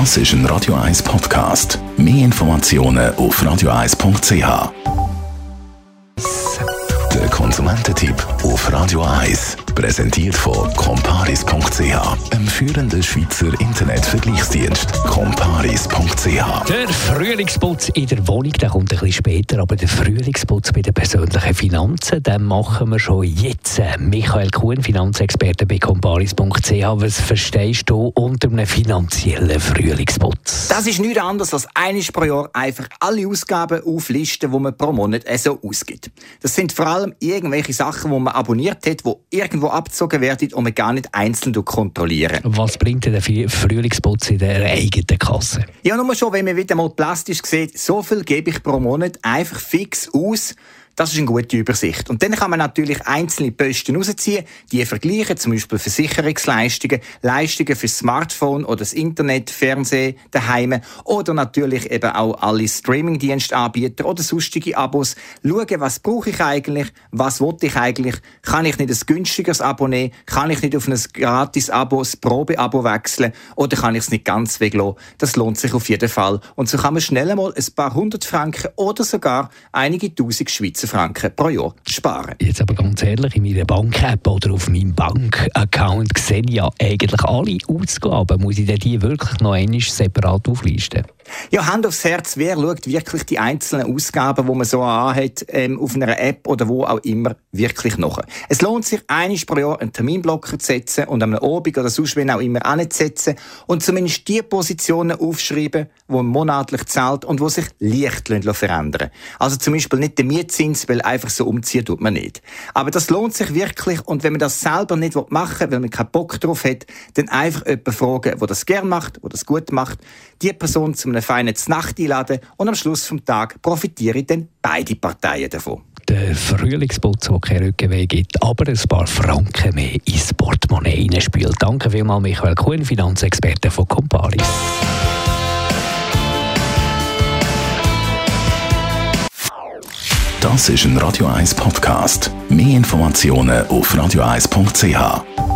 Das ist ein Radio 1 Podcast. Mehr Informationen auf radio1.ch. Der Konsumententipp auf Radio 1 präsentiert von comparis.ch, einem führenden Schweizer Internetvergleichsdienst. comparis.ch. Der Frühlingsputz in der Wohnung, der kommt ein bisschen später, aber der Frühlingsputz bei den persönlichen Finanzen, den machen wir schon jetzt. Michael Kuhn, Finanzexperte bei comparis.ch. Was verstehst du unter einem finanziellen Frühlingsputz? Das ist nichts anderes als einiges pro Jahr einfach alle Ausgaben auflisten, die man pro Monat so ausgibt. Das sind vor allem irgendwelche Sachen, die man abonniert hat, die irgendwo abgezogen werden und man gar nicht einzeln kontrollieren. Was bringt denn der Frühlingsputz in der eigenen Kasse? Ja, nur schon, wenn man wieder mal plastisch sieht, so viel gebe ich pro Monat einfach fix aus das ist eine gute Übersicht. Und dann kann man natürlich einzelne Posten rausziehen, die vergleichen, zum Beispiel Versicherungsleistungen, Leistungen für Smartphone oder das Internet, Fernsehen, daheim oder natürlich eben auch alle Streamingdienstanbieter oder sonstige Abos. Schauen, was brauche ich eigentlich, was wollte ich eigentlich, kann ich nicht ein günstigeres Abo nehmen, kann ich nicht auf ein Gratis-Abo, ein Probe-Abo wechseln oder kann ich es nicht ganz weglassen. Das lohnt sich auf jeden Fall. Und so kann man schnell mal ein paar hundert Franken oder sogar einige tausend Schweizer Schweizer Franken pro Jahr sparen. Jetzt aber ganz ehrlich, in meiner Bank-App oder auf meinem Bank-Account sehe ich ja eigentlich alle Ausgaben. Muss ich die wirklich noch einmal separat auflisten? Ja, Hand aufs Herz, wer schaut wirklich die einzelnen Ausgaben, die man so anhat, ähm, auf einer App oder wo auch immer, wirklich nach? Es lohnt sich, einmal pro Jahr einen Terminblocker zu setzen und am Abend oder sonst wenn auch immer anzusetzen und zumindest die Positionen aufschreiben, die man monatlich zahlt und die sich leicht verändern Also zum Beispiel nicht den Mietzins, weil einfach so umziehen tut man nicht. Aber das lohnt sich wirklich und wenn man das selber nicht machen will, weil man keinen Bock drauf hat, dann einfach jemanden fragen, der das gerne macht, der das gut macht, die Person zum einem feinen Nacht einladen und am Schluss vom Tag profitieren dann beide Parteien davon. Der Frühlingsputz, der keinen Rückenweg gibt, aber ein paar Franken mehr ins Portemonnaie hineinspült. Danke vielmals, Michael Kuhn, Finanzexperte von Comparis. Das ist ein Radio 1 Podcast. Mehr Informationen auf radio1.ch.